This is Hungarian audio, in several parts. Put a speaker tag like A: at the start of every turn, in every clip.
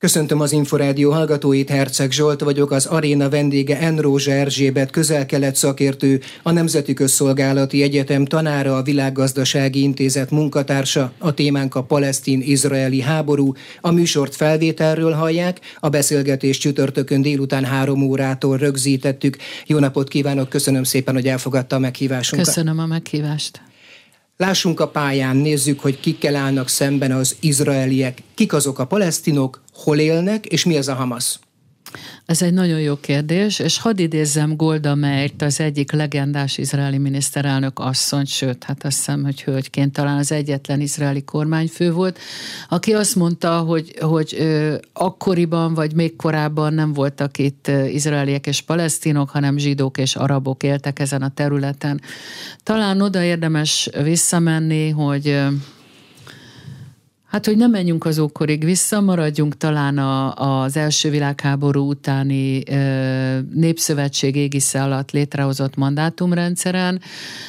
A: Köszöntöm az Inforádió hallgatóit, Herceg Zsolt vagyok, az aréna vendége Enrózsa Erzsébet, közel-kelet szakértő, a Nemzeti Közszolgálati Egyetem tanára, a Világgazdasági Intézet munkatársa, a témánk a palesztin-izraeli háború, a műsort felvételről hallják, a beszélgetés csütörtökön délután három órától rögzítettük. Jó napot kívánok, köszönöm szépen, hogy elfogadta a meghívásunkat.
B: Köszönöm a meghívást.
A: Lássunk a pályán, nézzük, hogy kikkel állnak szemben az izraeliek, kik azok a palesztinok, hol élnek, és mi az a Hamas.
B: Ez egy nagyon jó kérdés, és hadd idézzem Golda Meirt, az egyik legendás izraeli miniszterelnök asszony, sőt, hát azt hiszem, hogy hölgyként talán az egyetlen izraeli kormányfő volt, aki azt mondta, hogy, hogy ö, akkoriban, vagy még korábban nem voltak itt izraeliek és palesztinok, hanem zsidók és arabok éltek ezen a területen. Talán oda érdemes visszamenni, hogy Hát, hogy nem menjünk az ókorig vissza, maradjunk talán a, az első világháború utáni e, népszövetség égisze alatt létrehozott mandátumrendszeren.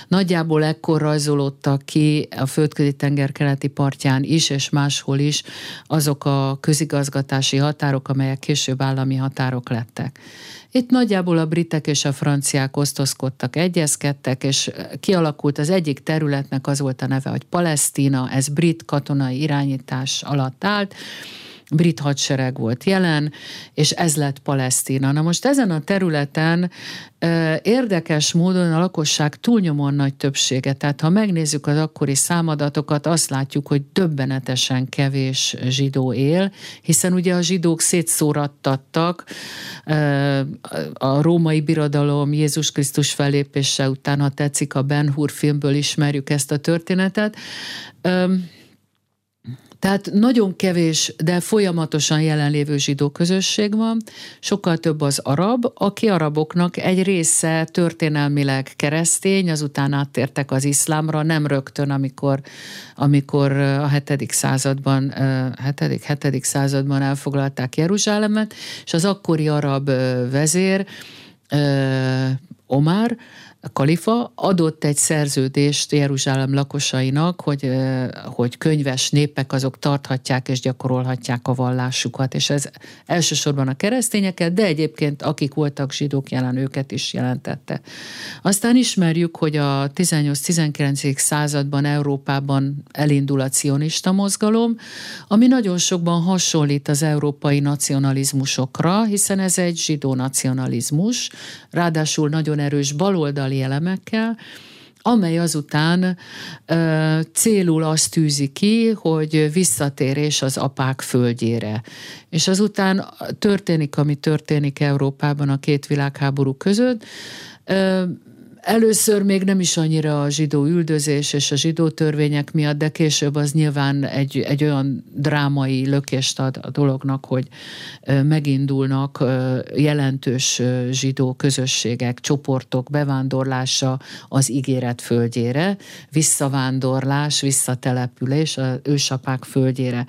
B: Nagyjából ekkor rajzolódtak ki a földközi tenger keleti partján is, és máshol is azok a közigazgatási határok, amelyek később állami határok lettek. Itt nagyjából a britek és a franciák osztozkodtak, egyezkedtek, és kialakult az egyik területnek az volt a neve, hogy Palesztina, ez brit katonai irányítás alatt állt, brit hadsereg volt jelen, és ez lett Palesztina. Na most ezen a területen érdekes módon a lakosság túlnyomóan nagy többsége, tehát ha megnézzük az akkori számadatokat, azt látjuk, hogy döbbenetesen kevés zsidó él, hiszen ugye a zsidók szétszórattattak a római birodalom Jézus Krisztus felépése után, ha tetszik, a Ben Hur filmből ismerjük ezt a történetet, tehát nagyon kevés, de folyamatosan jelenlévő zsidó közösség van, sokkal több az arab, aki araboknak egy része történelmileg keresztény, azután áttértek az iszlámra, nem rögtön, amikor, amikor a hetedik században, hetedik, hetedik században elfoglalták Jeruzsálemet, és az akkori arab vezér, Omar, a kalifa adott egy szerződést Jeruzsálem lakosainak, hogy, hogy könyves népek azok tarthatják és gyakorolhatják a vallásukat, és ez elsősorban a keresztényeket, de egyébként akik voltak zsidók jelen, őket is jelentette. Aztán ismerjük, hogy a 18-19. században Európában elindul a cionista mozgalom, ami nagyon sokban hasonlít az európai nacionalizmusokra, hiszen ez egy zsidó nacionalizmus, ráadásul nagyon erős baloldali baloldali elemekkel, amely azután ö, célul azt tűzi ki, hogy visszatérés az apák földjére. És azután történik, ami történik Európában a két világháború között, ö, Először még nem is annyira a zsidó üldözés és a zsidó törvények miatt, de később az nyilván egy, egy olyan drámai lökést ad a dolognak, hogy megindulnak jelentős zsidó közösségek, csoportok bevándorlása az ígéret földjére, visszavándorlás, visszatelepülés az ősapák földjére.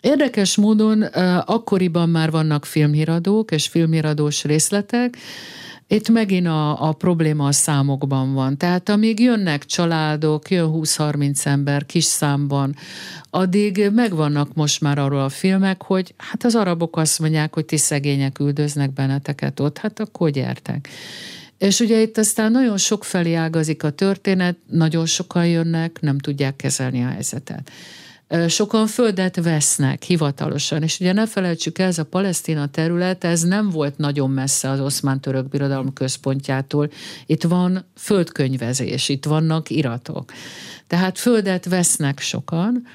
B: Érdekes módon akkoriban már vannak filmhíradók és filmhíradós részletek, itt megint a, a probléma a számokban van. Tehát amíg jönnek családok, jön 20-30 ember kis számban, addig megvannak most már arról a filmek, hogy hát az arabok azt mondják, hogy ti szegények üldöznek benneteket ott, hát akkor gyertek. És ugye itt aztán nagyon sok felé ágazik a történet, nagyon sokan jönnek, nem tudják kezelni a helyzetet sokan földet vesznek hivatalosan, és ugye ne felejtsük el, ez a Palesztina terület, ez nem volt nagyon messze az oszmán török birodalom központjától. Itt van földkönyvezés, itt vannak iratok. Tehát földet vesznek sokan,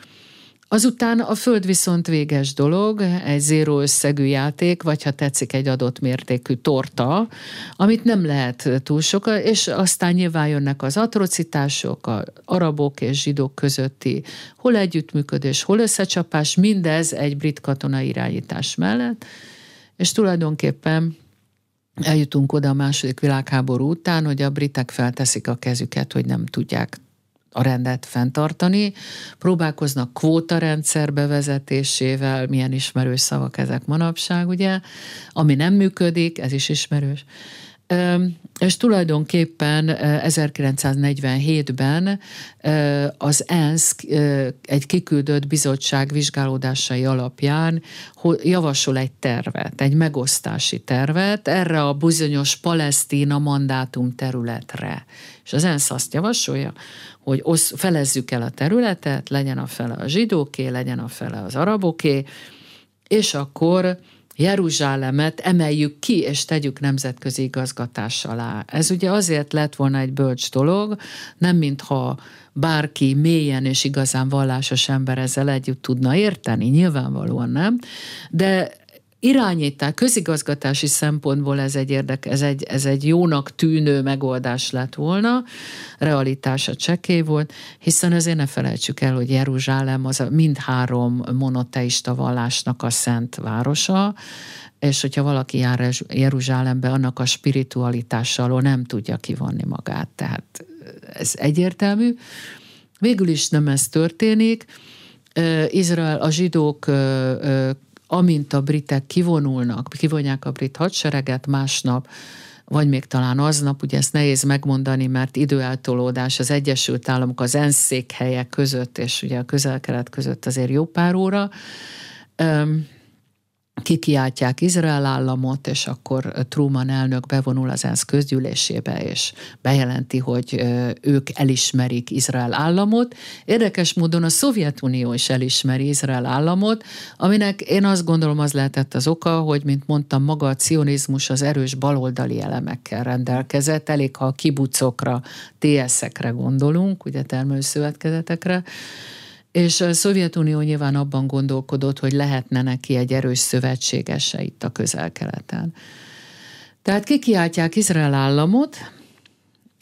B: Azután a föld viszont véges dolog, egy zéró összegű játék, vagy ha tetszik egy adott mértékű torta, amit nem lehet túl sok, és aztán nyilván jönnek az atrocitások, a arabok és zsidók közötti hol együttműködés, hol összecsapás, mindez egy brit katona irányítás mellett, és tulajdonképpen eljutunk oda a második világháború után, hogy a britek felteszik a kezüket, hogy nem tudják a rendet fenntartani. Próbálkoznak kvótarendszer bevezetésével, milyen ismerős szavak ezek manapság, ugye, ami nem működik, ez is ismerős. És tulajdonképpen 1947-ben az ENSZ egy kiküldött bizottság vizsgálódásai alapján javasol egy tervet, egy megosztási tervet erre a bizonyos palesztina mandátum területre. És az ENSZ azt javasolja, hogy osz, felezzük el a területet, legyen a fele a zsidóké, legyen a fele az araboké, és akkor Jeruzsálemet emeljük ki, és tegyük nemzetközi igazgatás alá. Ez ugye azért lett volna egy bölcs dolog, nem mintha bárki mélyen és igazán vallásos ember ezzel együtt tudna érteni, nyilvánvalóan nem, de irányítás, közigazgatási szempontból ez egy, érdek, ez egy, ez egy jónak tűnő megoldás lett volna, realitása csekély volt, hiszen azért ne felejtsük el, hogy Jeruzsálem az a mindhárom monoteista vallásnak a szent városa, és hogyha valaki jár Jeruzsálembe, annak a spiritualitása nem tudja kivonni magát. Tehát ez egyértelmű. Végül is nem ez történik. Izrael, a zsidók amint a britek kivonulnak, kivonják a brit hadsereget, másnap vagy még talán aznap, ugye ezt nehéz megmondani, mert időeltolódás az Egyesült Államok az ENSZ székhelye között, és ugye a közel-kelet között azért jó pár óra kikiáltják Izrael államot, és akkor Truman elnök bevonul az ENSZ közgyűlésébe, és bejelenti, hogy ők elismerik Izrael államot. Érdekes módon a Szovjetunió is elismeri Izrael államot, aminek én azt gondolom az lehetett az oka, hogy, mint mondtam, maga a cionizmus az erős baloldali elemekkel rendelkezett, elég ha a kibucokra, TS-ekre gondolunk, ugye termelőszövetkezetekre, és a Szovjetunió nyilván abban gondolkodott, hogy lehetne neki egy erős szövetségese itt a közel-keleten. Tehát kikiáltják Izrael államot,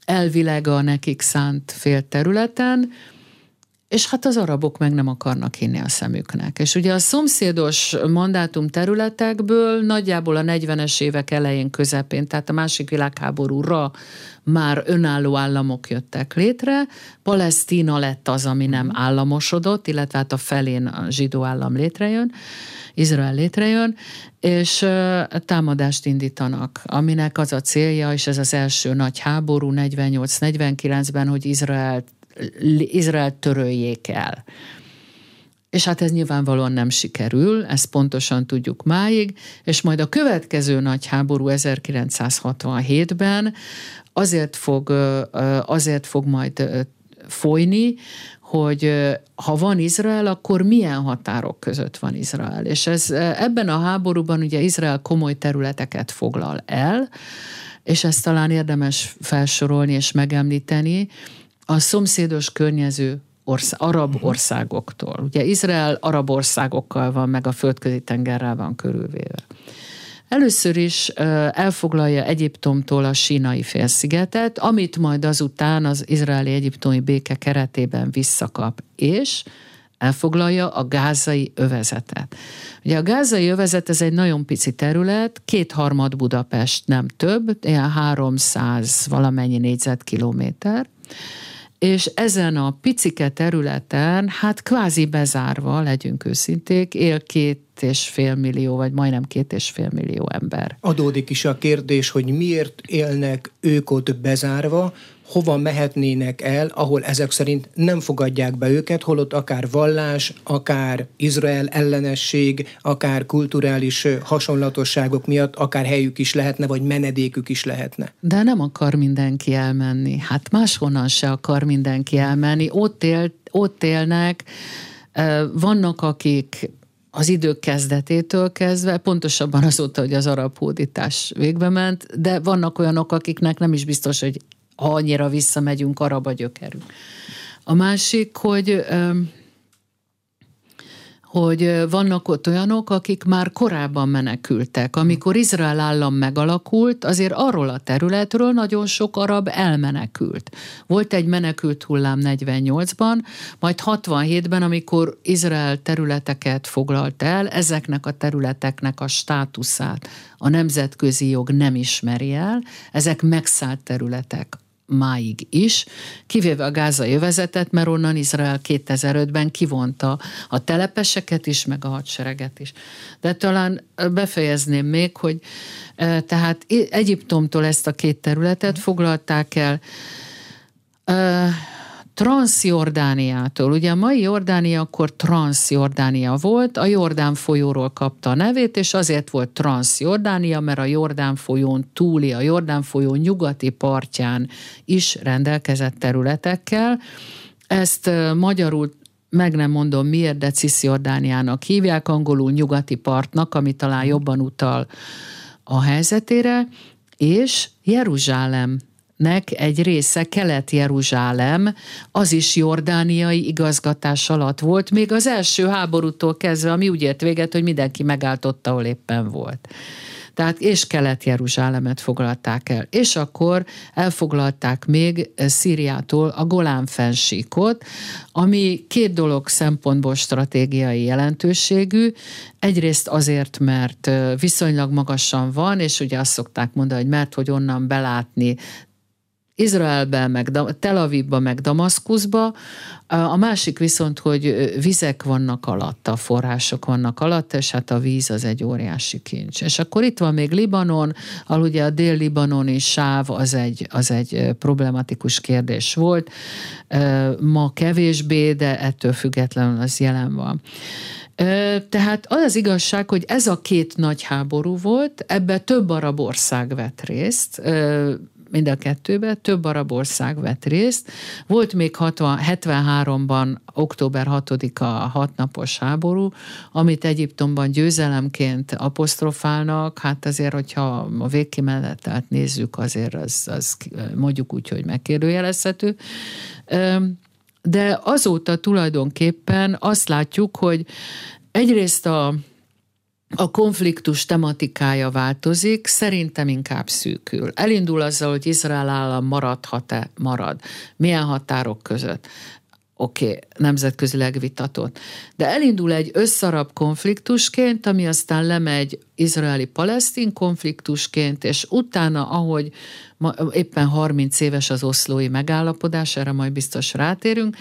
B: elvileg a nekik szánt fél területen, és hát az arabok meg nem akarnak hinni a szemüknek. És ugye a szomszédos mandátum területekből nagyjából a 40-es évek elején, közepén, tehát a másik világháborúra már önálló államok jöttek létre. Palesztina lett az, ami nem államosodott, illetve hát a felén a zsidó állam létrejön, Izrael létrejön, és támadást indítanak, aminek az a célja, és ez az első nagy háború 48-49-ben, hogy Izrael Izrael töröljék el. És hát ez nyilvánvalóan nem sikerül, ezt pontosan tudjuk máig, és majd a következő nagy háború 1967-ben azért fog, azért fog majd folyni, hogy ha van Izrael, akkor milyen határok között van Izrael. És ez, ebben a háborúban ugye Izrael komoly területeket foglal el, és ezt talán érdemes felsorolni és megemlíteni, a szomszédos környező orsz- arab uh-huh. országoktól. Ugye Izrael arab országokkal van, meg a földközi tengerrel van körülvéve. Először is elfoglalja Egyiptomtól a sínai félszigetet, amit majd azután az izraeli-egyiptomi béke keretében visszakap, és elfoglalja a gázai övezetet. Ugye a gázai övezet ez egy nagyon pici terület, kétharmad Budapest, nem több, ilyen 300 valamennyi négyzetkilométer, és ezen a picike területen, hát kvázi bezárva, legyünk őszinték, él két és fél millió, vagy majdnem két és fél millió ember.
A: Adódik is a kérdés, hogy miért élnek ők ott bezárva, hova mehetnének el, ahol ezek szerint nem fogadják be őket, holott akár vallás, akár Izrael ellenesség, akár kulturális hasonlatosságok miatt akár helyük is lehetne, vagy menedékük is lehetne.
B: De nem akar mindenki elmenni. Hát máshonnan se akar mindenki elmenni. Ott, él, ott élnek, vannak, akik az idők kezdetétől kezdve, pontosabban azóta, hogy az arab hódítás végbe ment, de vannak olyanok, akiknek nem is biztos, hogy ha annyira visszamegyünk, arab a gyökerünk. A másik, hogy hogy vannak ott olyanok, akik már korábban menekültek. Amikor Izrael állam megalakult, azért arról a területről nagyon sok arab elmenekült. Volt egy menekült hullám 48-ban, majd 67-ben, amikor Izrael területeket foglalt el, ezeknek a területeknek a státuszát a nemzetközi jog nem ismeri el, ezek megszállt területek máig is, kivéve a gázai övezetet, mert onnan Izrael 2005-ben kivonta a telepeseket is, meg a hadsereget is. De talán befejezném még, hogy tehát Egyiptomtól ezt a két területet foglalták el, Transjordániától. Ugye a mai Jordánia akkor Transjordánia volt, a Jordán folyóról kapta a nevét, és azért volt Transjordánia, mert a Jordán folyón túli, a Jordán folyó nyugati partján is rendelkezett területekkel. Ezt magyarul meg nem mondom miért, de Cisjordániának hívják, angolul nyugati partnak, ami talán jobban utal a helyzetére, és Jeruzsálem nek egy része Kelet-Jeruzsálem, az is jordániai igazgatás alatt volt, még az első háborútól kezdve, ami úgy ért véget, hogy mindenki megállt ahol éppen volt. Tehát és Kelet-Jeruzsálemet foglalták el. És akkor elfoglalták még Szíriától a Golán fensíkot, ami két dolog szempontból stratégiai jelentőségű. Egyrészt azért, mert viszonylag magasan van, és ugye azt szokták mondani, hogy mert hogy onnan belátni Izraelben, meg Tel Avivba, meg Damaszkuszba. A másik viszont, hogy vizek vannak alatta, források vannak alatta, és hát a víz az egy óriási kincs. És akkor itt van még Libanon, ahol ugye a dél-libanoni sáv az egy, az egy problematikus kérdés volt. Ma kevésbé, de ettől függetlenül az jelen van. Tehát az az igazság, hogy ez a két nagy háború volt, ebbe több arab ország vett részt, mind a kettőbe, több arab ország vett részt. Volt még 60, 73-ban, október 6-a hatnapos háború, amit Egyiptomban győzelemként apostrofálnak, hát azért, hogyha a végkimenetet nézzük, azért az, az mondjuk úgy, hogy megkérdőjelezhető. De azóta tulajdonképpen azt látjuk, hogy egyrészt a a konfliktus tematikája változik, szerintem inkább szűkül. Elindul azzal, hogy Izrael állam maradhat-e, marad. Milyen határok között? oké, okay, nemzetközileg vitatott. De elindul egy összarab konfliktusként, ami aztán lemegy izraeli-palesztin konfliktusként, és utána, ahogy ma, éppen 30 éves az oszlói megállapodás, erre majd biztos rátérünk,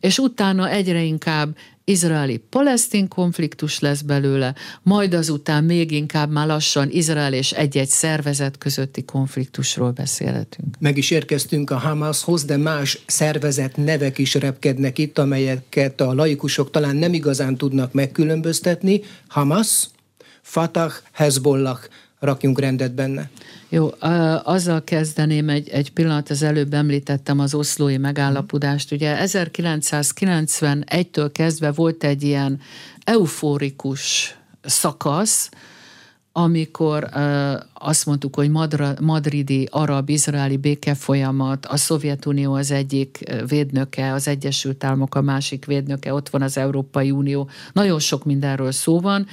B: és utána egyre inkább izraeli-palesztin konfliktus lesz belőle, majd azután még inkább már lassan Izrael és egy-egy szervezet közötti konfliktusról beszélhetünk.
A: Meg is érkeztünk a Hamashoz, de más szervezet nevek is repkednek itt, amelyeket a laikusok talán nem igazán tudnak megkülönböztetni. Hamas, Fatah, Hezbollah, rakjunk rendet benne.
B: Jó, azzal kezdeném egy, egy pillanat, az előbb említettem az oszlói megállapodást. Ugye 1991-től kezdve volt egy ilyen eufórikus szakasz, amikor azt mondtuk, hogy madridi arab-izraeli békefolyamat, a Szovjetunió az egyik védnöke, az Egyesült Államok a másik védnöke, ott van az Európai Unió, nagyon sok mindenről szó van,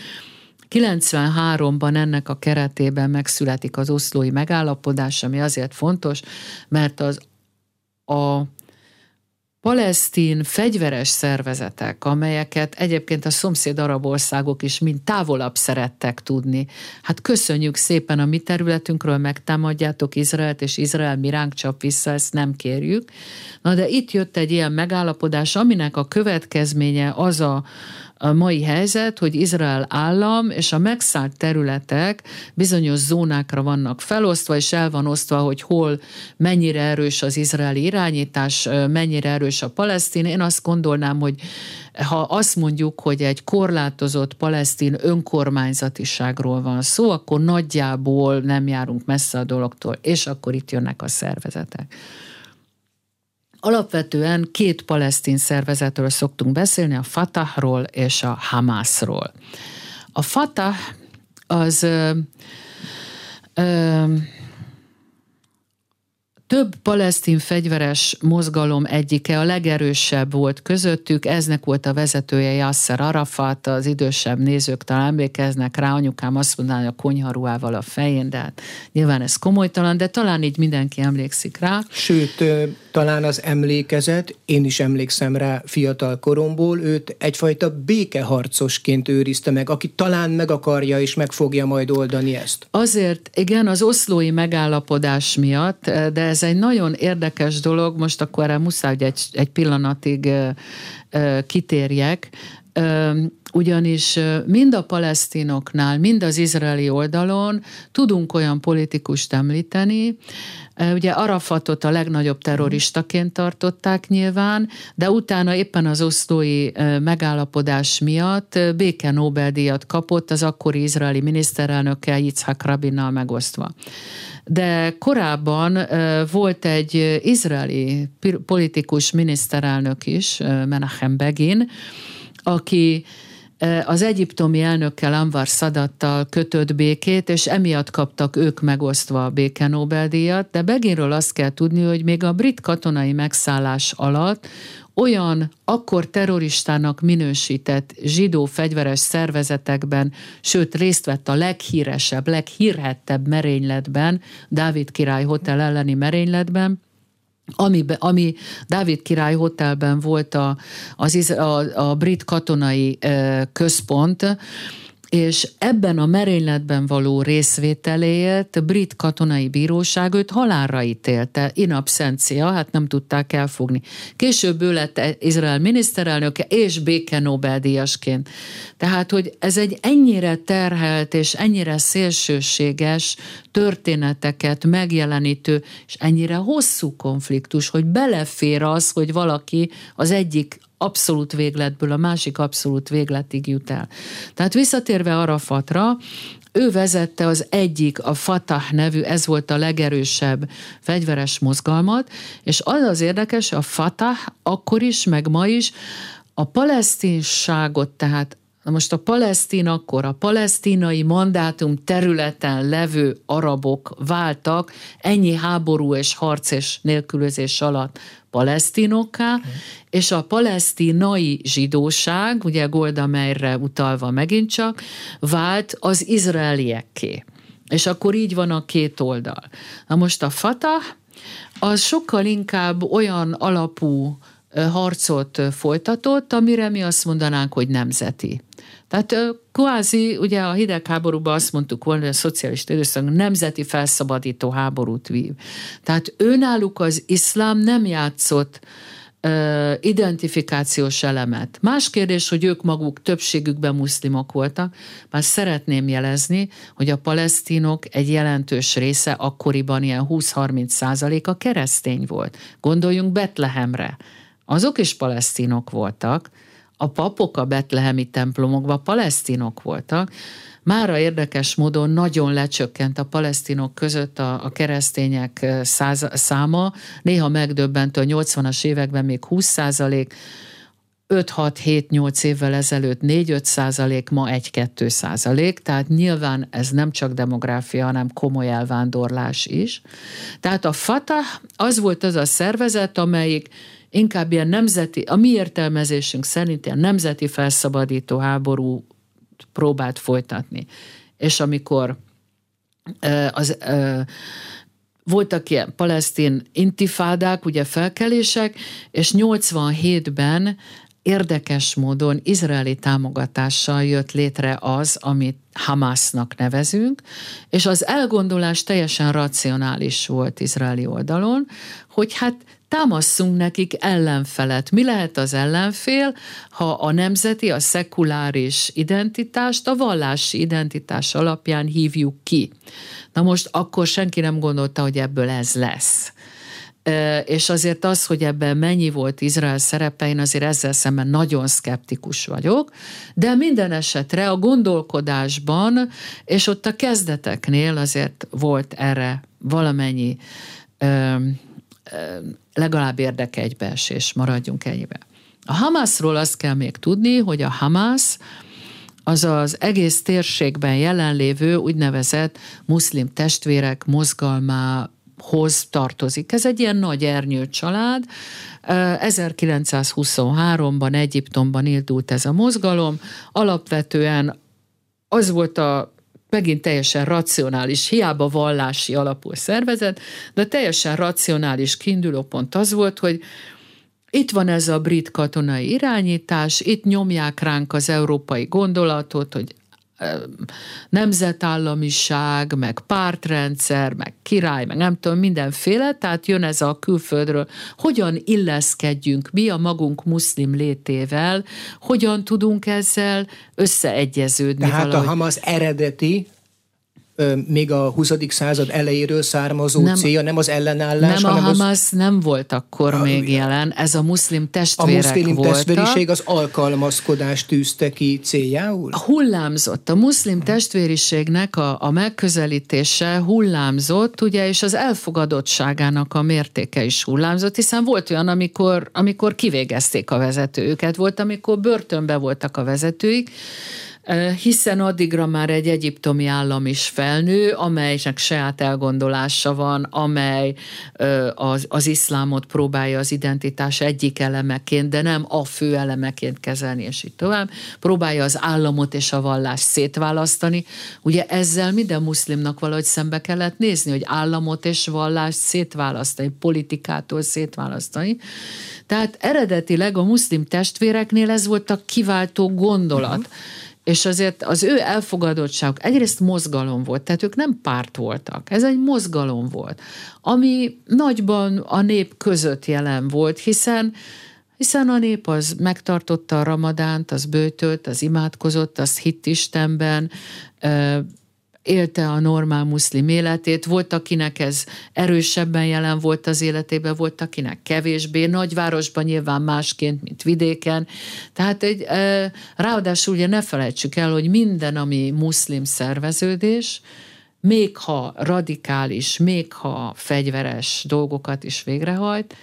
B: 93-ban ennek a keretében megszületik az oszlói megállapodás, ami azért fontos, mert az a palesztin fegyveres szervezetek, amelyeket egyébként a szomszéd arab országok is mind távolabb szerettek tudni. Hát köszönjük szépen a mi területünkről, megtámadjátok Izraelt, és Izrael mi csap vissza, ezt nem kérjük. Na de itt jött egy ilyen megállapodás, aminek a következménye az a, a mai helyzet, hogy Izrael állam és a megszállt területek bizonyos zónákra vannak felosztva, és el van osztva, hogy hol mennyire erős az izraeli irányítás, mennyire erős a palesztin. Én azt gondolnám, hogy ha azt mondjuk, hogy egy korlátozott palesztin önkormányzatiságról van szó, akkor nagyjából nem járunk messze a dologtól, és akkor itt jönnek a szervezetek. Alapvetően két palesztin szervezetről szoktunk beszélni, a Fatahról és a Hamasról. A Fatah az ö, ö, több palesztin fegyveres mozgalom egyike, a legerősebb volt közöttük, eznek volt a vezetője Yasser Arafat, az idősebb nézők talán emlékeznek rá, anyukám azt mondaná, a konyharuával a fején, de hát nyilván ez komolytalan, de talán így mindenki emlékszik rá.
A: Sőt, talán az emlékezet, én is emlékszem rá fiatal koromból, őt egyfajta békeharcosként őrizte meg, aki talán meg akarja és meg fogja majd oldani ezt.
B: Azért, igen, az oszlói megállapodás miatt, de ez ez egy nagyon érdekes dolog, most akkor erre muszáj, hogy egy, egy pillanatig kitérjek, ugyanis mind a palesztinoknál, mind az izraeli oldalon tudunk olyan politikust említeni, Ugye Arafatot a legnagyobb terroristaként tartották nyilván, de utána éppen az oszlói megállapodás miatt béke Nobel-díjat kapott az akkori izraeli miniszterelnökkel Yitzhak Rabinnal megosztva. De korábban volt egy izraeli politikus miniszterelnök is, Menachem Begin, aki az egyiptomi elnökkel Anwar Szadattal kötött békét, és emiatt kaptak ők megosztva a béke Nobel-díjat, de Beginről azt kell tudni, hogy még a brit katonai megszállás alatt olyan akkor terroristának minősített zsidó fegyveres szervezetekben, sőt részt vett a leghíresebb, leghírhettebb merényletben, Dávid király hotel elleni merényletben, ami, ami Dávid király hotelben volt a, az, a, a brit katonai központ, és ebben a merényletben való részvételéért brit katonai bíróság őt halálra ítélte, in absentia, hát nem tudták elfogni. Később ő lett Izrael miniszterelnöke és béke Nobel-díjasként. Tehát, hogy ez egy ennyire terhelt és ennyire szélsőséges történeteket megjelenítő, és ennyire hosszú konfliktus, hogy belefér az, hogy valaki az egyik abszolút végletből a másik abszolút végletig jut el. Tehát visszatérve Arafatra, ő vezette az egyik, a Fatah nevű, ez volt a legerősebb fegyveres mozgalmat, és az az érdekes, a Fatah akkor is, meg ma is a palesztinságot, tehát Na most a palesztin akkor, a palesztinai mandátum területen levő arabok váltak ennyi háború és harc és nélkülözés alatt palesztinokká, mm. és a palesztinai zsidóság, ugye Golda Meirre utalva megint csak, vált az izraeliekké. És akkor így van a két oldal. Na most a Fatah, az sokkal inkább olyan alapú harcot folytatott, amire mi azt mondanánk, hogy nemzeti. Tehát kvázi, ugye a hidegháborúban azt mondtuk volna, hogy a szocialista időszak nemzeti felszabadító háborút vív. Tehát őnáluk az iszlám nem játszott identifikációs elemet. Más kérdés, hogy ők maguk többségükben muszlimok voltak, már szeretném jelezni, hogy a palesztinok egy jelentős része akkoriban ilyen 20-30 százaléka keresztény volt. Gondoljunk Betlehemre. Azok is palesztinok voltak, a papok a betlehemi templomokban palesztinok voltak, Mára érdekes módon nagyon lecsökkent a palesztinok között a, a keresztények száz, száma, néha megdöbbentő, a 80-as években még 20 százalék, 5-6-7-8 évvel ezelőtt 4-5 százalék, ma 1-2 százalék, tehát nyilván ez nem csak demográfia, hanem komoly elvándorlás is. Tehát a Fatah az volt az a szervezet, amelyik inkább ilyen nemzeti, a mi értelmezésünk szerint ilyen nemzeti felszabadító háború próbált folytatni. És amikor az, voltak ilyen palesztin intifádák, ugye felkelések, és 87-ben érdekes módon izraeli támogatással jött létre az, amit Hamasnak nevezünk, és az elgondolás teljesen racionális volt izraeli oldalon, hogy hát támasszunk nekik ellenfelet. Mi lehet az ellenfél, ha a nemzeti, a szekuláris identitást a vallási identitás alapján hívjuk ki? Na most akkor senki nem gondolta, hogy ebből ez lesz és azért az, hogy ebben mennyi volt Izrael szerepe, én azért ezzel szemben nagyon szkeptikus vagyok, de minden esetre a gondolkodásban, és ott a kezdeteknél azért volt erre valamennyi legalább érdeke egybeesés, maradjunk ennyibe. A Hamasról azt kell még tudni, hogy a Hamas az az egész térségben jelenlévő úgynevezett muszlim testvérek mozgalmához tartozik. Ez egy ilyen nagy ernyő család. 1923-ban Egyiptomban indult ez a mozgalom. Alapvetően az volt a megint teljesen racionális, hiába vallási alapú szervezet, de teljesen racionális kiindulópont az volt, hogy itt van ez a brit katonai irányítás, itt nyomják ránk az európai gondolatot, hogy nemzetállamiság, meg pártrendszer, meg király, meg nem tudom, mindenféle, tehát jön ez a külföldről, hogyan illeszkedjünk mi a magunk muszlim létével, hogyan tudunk ezzel összeegyeződni
A: Tehát
B: valahogy.
A: a Hamas eredeti még a 20. század elejéről származó nem, célja, nem az ellenállás,
B: Nem,
A: hanem
B: a Hamas
A: az,
B: nem volt akkor a, még jelen, ez a muszlim
A: a
B: testvérek
A: muszlim
B: voltak.
A: testvériség az alkalmazkodást tűzte ki céljául?
B: Hullámzott. A muszlim testvériségnek a, a megközelítése hullámzott, ugye, és az elfogadottságának a mértéke is hullámzott, hiszen volt olyan, amikor, amikor kivégezték a vezetőket, volt, amikor börtönbe voltak a vezetőik, hiszen addigra már egy egyiptomi állam is felnő, amelynek saját elgondolása van, amely az, az iszlámot próbálja az identitás egyik elemeként, de nem a fő elemeként kezelni, és így tovább. Próbálja az államot és a vallást szétválasztani. Ugye ezzel minden muszlimnak valahogy szembe kellett nézni, hogy államot és vallást szétválasztani, politikától szétválasztani. Tehát eredetileg a muszlim testvéreknél ez volt a kiváltó gondolat. Uh-huh és azért az ő elfogadottságuk egyrészt mozgalom volt, tehát ők nem párt voltak, ez egy mozgalom volt, ami nagyban a nép között jelen volt, hiszen hiszen a nép az megtartotta a ramadánt, az bőtölt, az imádkozott, az hitt Istenben, élte a normál muszlim életét, volt, akinek ez erősebben jelen volt az életében, volt, akinek kevésbé, nagyvárosban nyilván másként, mint vidéken. Tehát egy, ráadásul ugye ne felejtsük el, hogy minden, ami muszlim szerveződés, még ha radikális, még ha fegyveres dolgokat is végrehajt,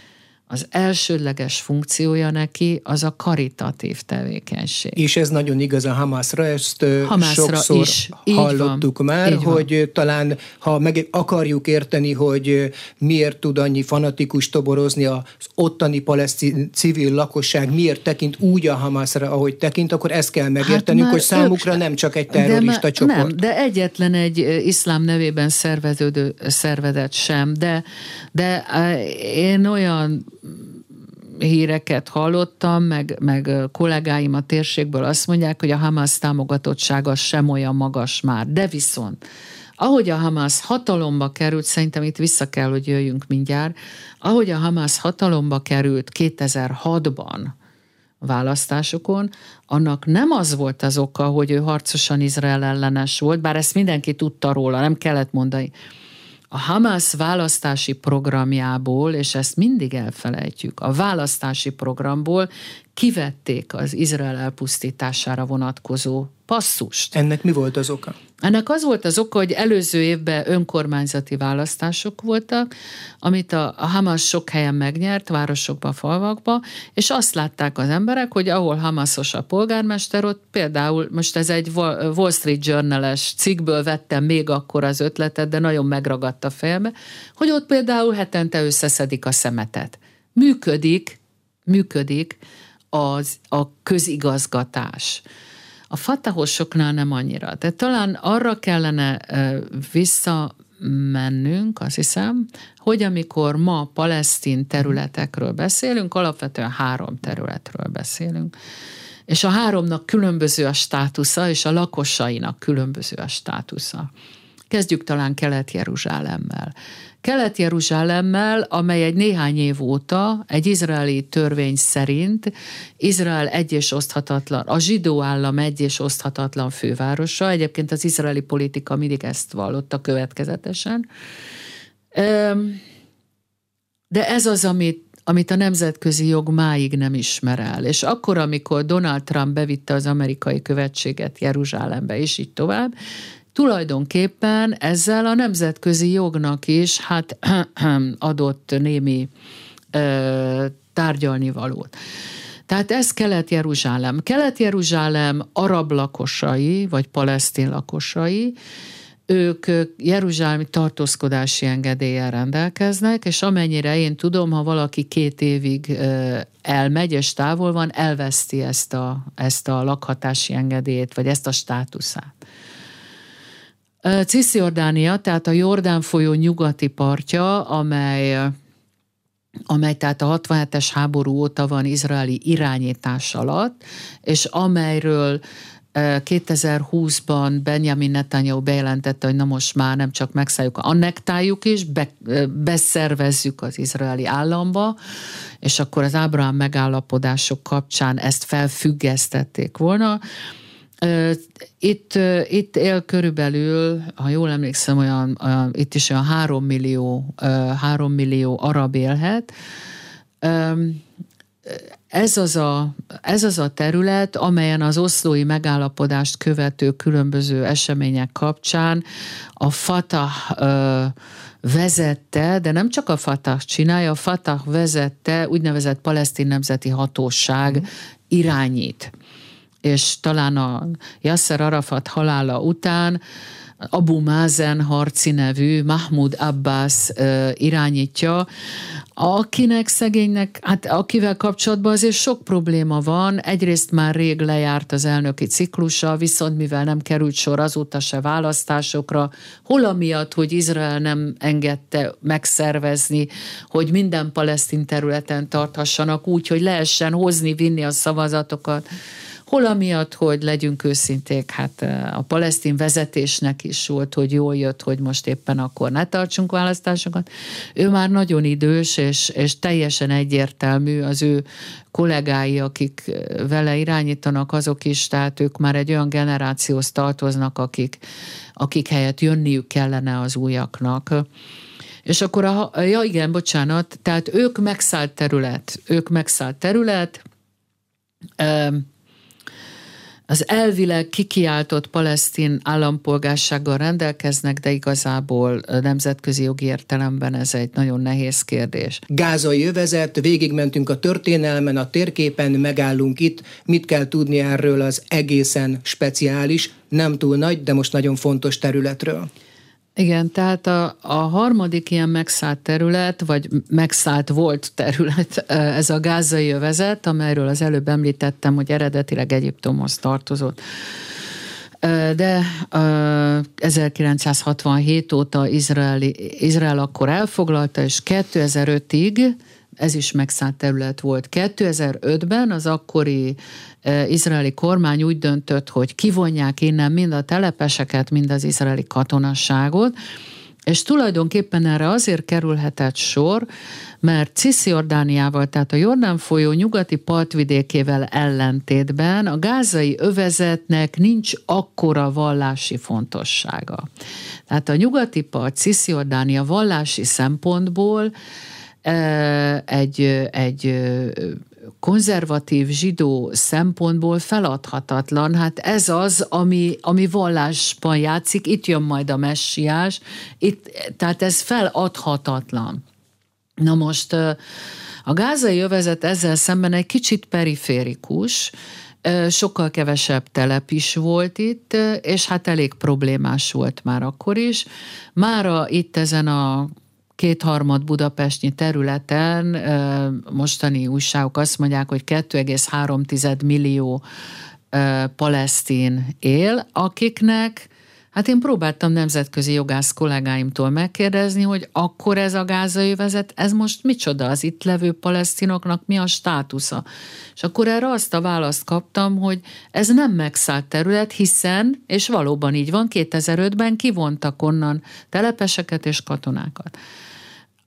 B: az elsődleges funkciója neki az a karitatív tevékenység.
A: És ez nagyon igaz a Hamasra, ezt Hamasra sokszor is. hallottuk van. már, Így hogy van. talán ha meg akarjuk érteni, hogy miért tud annyi fanatikus toborozni az ottani palesztin civil lakosság, miért tekint úgy a Hamasra, ahogy tekint, akkor ezt kell megértenünk, hát hogy számukra nem csak egy terrorista de csoport. Nem,
B: de egyetlen egy iszlám nevében szerveződő szervezet sem, de, de én olyan híreket hallottam, meg, meg kollégáim a térségből azt mondják, hogy a Hamas támogatottsága sem olyan magas már. De viszont, ahogy a Hamas hatalomba került, szerintem itt vissza kell, hogy jöjjünk mindjárt, ahogy a Hamas hatalomba került 2006-ban, választásokon, annak nem az volt az oka, hogy ő harcosan Izrael ellenes volt, bár ezt mindenki tudta róla, nem kellett mondani, a Hamas választási programjából, és ezt mindig elfelejtjük, a választási programból kivették az Izrael elpusztítására vonatkozó passzust.
A: Ennek mi volt az oka?
B: Ennek az volt az oka, hogy előző évben önkormányzati választások voltak, amit a, Hamas sok helyen megnyert, városokba, falvakba, és azt látták az emberek, hogy ahol Hamasos a polgármester, ott például, most ez egy Wall Street Journal-es cikkből vettem még akkor az ötletet, de nagyon megragadt a fejembe, hogy ott például hetente összeszedik a szemetet. Működik, működik az, a közigazgatás. A fatahosoknál nem annyira. Tehát talán arra kellene visszamennünk, azt hiszem, hogy amikor ma palesztin területekről beszélünk, alapvetően három területről beszélünk. És a háromnak különböző a státusza, és a lakosainak különböző a státusza. Kezdjük talán Kelet-Jeruzsálemmel. Kelet-Jeruzsálemmel, amely egy néhány év óta egy izraeli törvény szerint Izrael egy és oszthatatlan, a zsidó állam egy és oszthatatlan fővárosa, egyébként az izraeli politika mindig ezt vallotta következetesen. De ez az, amit amit a nemzetközi jog máig nem ismer el. És akkor, amikor Donald Trump bevitte az amerikai követséget Jeruzsálembe, és így tovább, tulajdonképpen ezzel a nemzetközi jognak is hát adott némi ö, tárgyalni valót. Tehát ez Kelet-Jeruzsálem. Kelet-Jeruzsálem arab lakosai, vagy palesztin lakosai, ők jeruzsálemi tartózkodási engedéllyel rendelkeznek, és amennyire én tudom, ha valaki két évig elmegy és távol van, elveszti ezt a, ezt a lakhatási engedélyt, vagy ezt a státuszát. Cisziordánia, tehát a Jordán folyó nyugati partja, amely amely tehát a 67-es háború óta van izraeli irányítás alatt, és amelyről 2020-ban Benjamin Netanyahu bejelentette, hogy na most már nem csak megszálljuk, annektáljuk is, be, beszervezzük az izraeli államba, és akkor az Ábrahám megállapodások kapcsán ezt felfüggesztették volna. Itt, itt él körülbelül, ha jól emlékszem, olyan, olyan itt is olyan három millió, három millió arab élhet. Ez az, a, ez az a terület, amelyen az oszlói megállapodást követő különböző események kapcsán a Fatah vezette, de nem csak a Fatah csinálja, a Fatah vezette úgynevezett palesztin nemzeti hatóság mm. irányít. És talán a Yasser Arafat halála után Abu Mazen harci nevű Mahmoud Abbas irányítja, akinek szegénynek, hát akivel kapcsolatban azért sok probléma van. Egyrészt már rég lejárt az elnöki ciklusa, viszont mivel nem került sor azóta se választásokra, hol amiatt, hogy Izrael nem engedte megszervezni, hogy minden palesztin területen tarthassanak úgy, hogy lehessen hozni, vinni a szavazatokat, hol amiatt, hogy legyünk őszinték, hát a palesztin vezetésnek is volt, hogy jól jött, hogy most éppen akkor ne tartsunk választásokat. Ő már nagyon idős, és, és teljesen egyértelmű az ő kollégái, akik vele irányítanak, azok is, tehát ők már egy olyan generációhoz tartoznak, akik, akik helyett jönniük kellene az újaknak. És akkor, a, ja igen, bocsánat, tehát ők megszállt terület, ők megszállt terület, az elvileg kikiáltott palesztin állampolgársággal rendelkeznek, de igazából nemzetközi jogi értelemben ez egy nagyon nehéz kérdés.
A: Gázai övezet, végigmentünk a történelmen, a térképen, megállunk itt. Mit kell tudni erről az egészen speciális, nem túl nagy, de most nagyon fontos területről?
B: Igen, tehát a, a harmadik ilyen megszállt terület, vagy megszállt volt terület, ez a gázai övezet, amelyről az előbb említettem, hogy eredetileg Egyiptomhoz tartozott. De 1967 óta Izraeli, Izrael akkor elfoglalta, és 2005-ig ez is megszállt terület volt. 2005-ben az akkori izraeli kormány úgy döntött, hogy kivonják innen mind a telepeseket, mind az izraeli katonasságot, és tulajdonképpen erre azért kerülhetett sor, mert Cisziordániával, tehát a Jordán folyó nyugati partvidékével ellentétben a gázai övezetnek nincs akkora vallási fontossága. Tehát a nyugati part Cisziordánia vallási szempontból egy, egy konzervatív zsidó szempontból feladhatatlan. Hát ez az, ami, ami vallásban játszik, itt jön majd a messiás, itt, tehát ez feladhatatlan. Na most a gázai övezet ezzel szemben egy kicsit periférikus, sokkal kevesebb telep is volt itt, és hát elég problémás volt már akkor is. Mára itt ezen a kétharmad budapestnyi területen mostani újságok azt mondják, hogy 2,3 millió palesztin él, akiknek Hát én próbáltam nemzetközi jogász kollégáimtól megkérdezni, hogy akkor ez a gázai vezet, ez most micsoda az itt levő palesztinoknak, mi a státusza? És akkor erre azt a választ kaptam, hogy ez nem megszállt terület, hiszen, és valóban így van, 2005-ben kivontak onnan telepeseket és katonákat.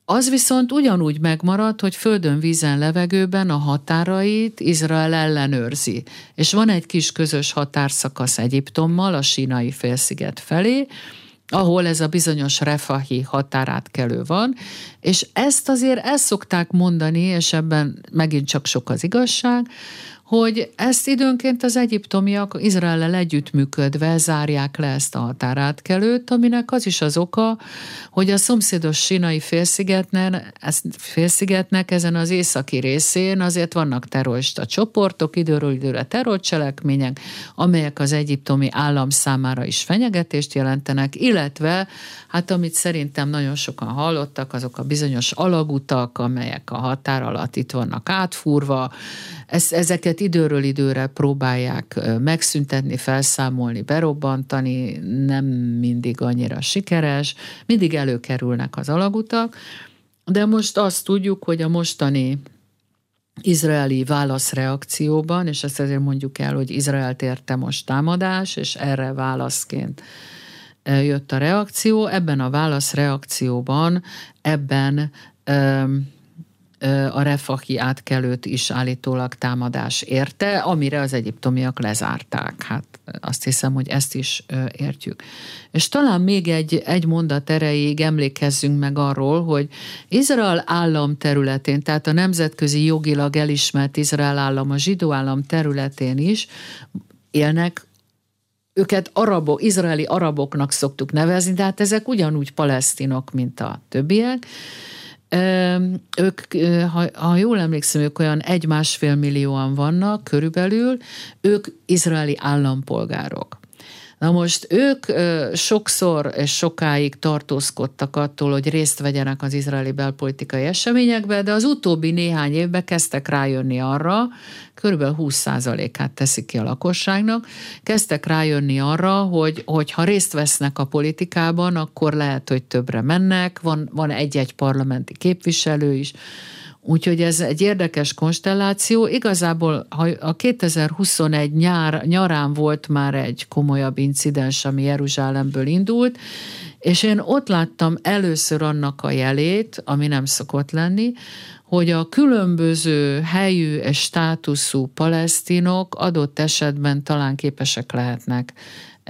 B: Az viszont ugyanúgy megmaradt, hogy földön, vízen, levegőben a határait Izrael ellenőrzi. És van egy kis közös határszakasz Egyiptommal, a sínai félsziget felé, ahol ez a bizonyos refahi határátkelő van, és ezt azért el szokták mondani, és ebben megint csak sok az igazság, hogy ezt időnként az egyiptomiak Izraellel együttműködve zárják le ezt a határátkelőt, aminek az is az oka, hogy a szomszédos sinai félszigetnek, félszigetnek ezen az északi részén azért vannak terrorista csoportok, időről időre terrorcselekmények, amelyek az egyiptomi állam számára is fenyegetést jelentenek, illetve, hát amit szerintem nagyon sokan hallottak, azok a bizonyos alagutak, amelyek a határ alatt itt vannak átfúrva, ez, ezeket időről időre próbálják megszüntetni, felszámolni, berobbantani, nem mindig annyira sikeres, mindig előkerülnek az alagutak, de most azt tudjuk, hogy a mostani izraeli válaszreakcióban, és ezt azért mondjuk el, hogy Izraelt érte most támadás, és erre válaszként jött a reakció. Ebben a válaszreakcióban, ebben a refahi átkelőt is állítólag támadás érte, amire az egyiptomiak lezárták. Hát azt hiszem, hogy ezt is értjük. És talán még egy, egy mondat erejéig emlékezzünk meg arról, hogy Izrael állam területén, tehát a nemzetközi jogilag elismert Izrael állam, a zsidó állam területén is élnek őket arabok, izraeli araboknak szoktuk nevezni, de hát ezek ugyanúgy palesztinok, mint a többiek, ők, ha, ha jól emlékszem, ők olyan egy-másfél millióan vannak körülbelül, ők izraeli állampolgárok. Na most ők sokszor és sokáig tartózkodtak attól, hogy részt vegyenek az izraeli belpolitikai eseményekbe, de az utóbbi néhány évben kezdtek rájönni arra, kb. 20%-át teszik ki a lakosságnak, kezdtek rájönni arra, hogy ha részt vesznek a politikában, akkor lehet, hogy többre mennek, van, van egy-egy parlamenti képviselő is, Úgyhogy ez egy érdekes konstelláció. Igazából ha a 2021 nyár, nyarán volt már egy komolyabb incidens, ami Jeruzsálemből indult, és én ott láttam először annak a jelét, ami nem szokott lenni, hogy a különböző helyű és státuszú palesztinok adott esetben talán képesek lehetnek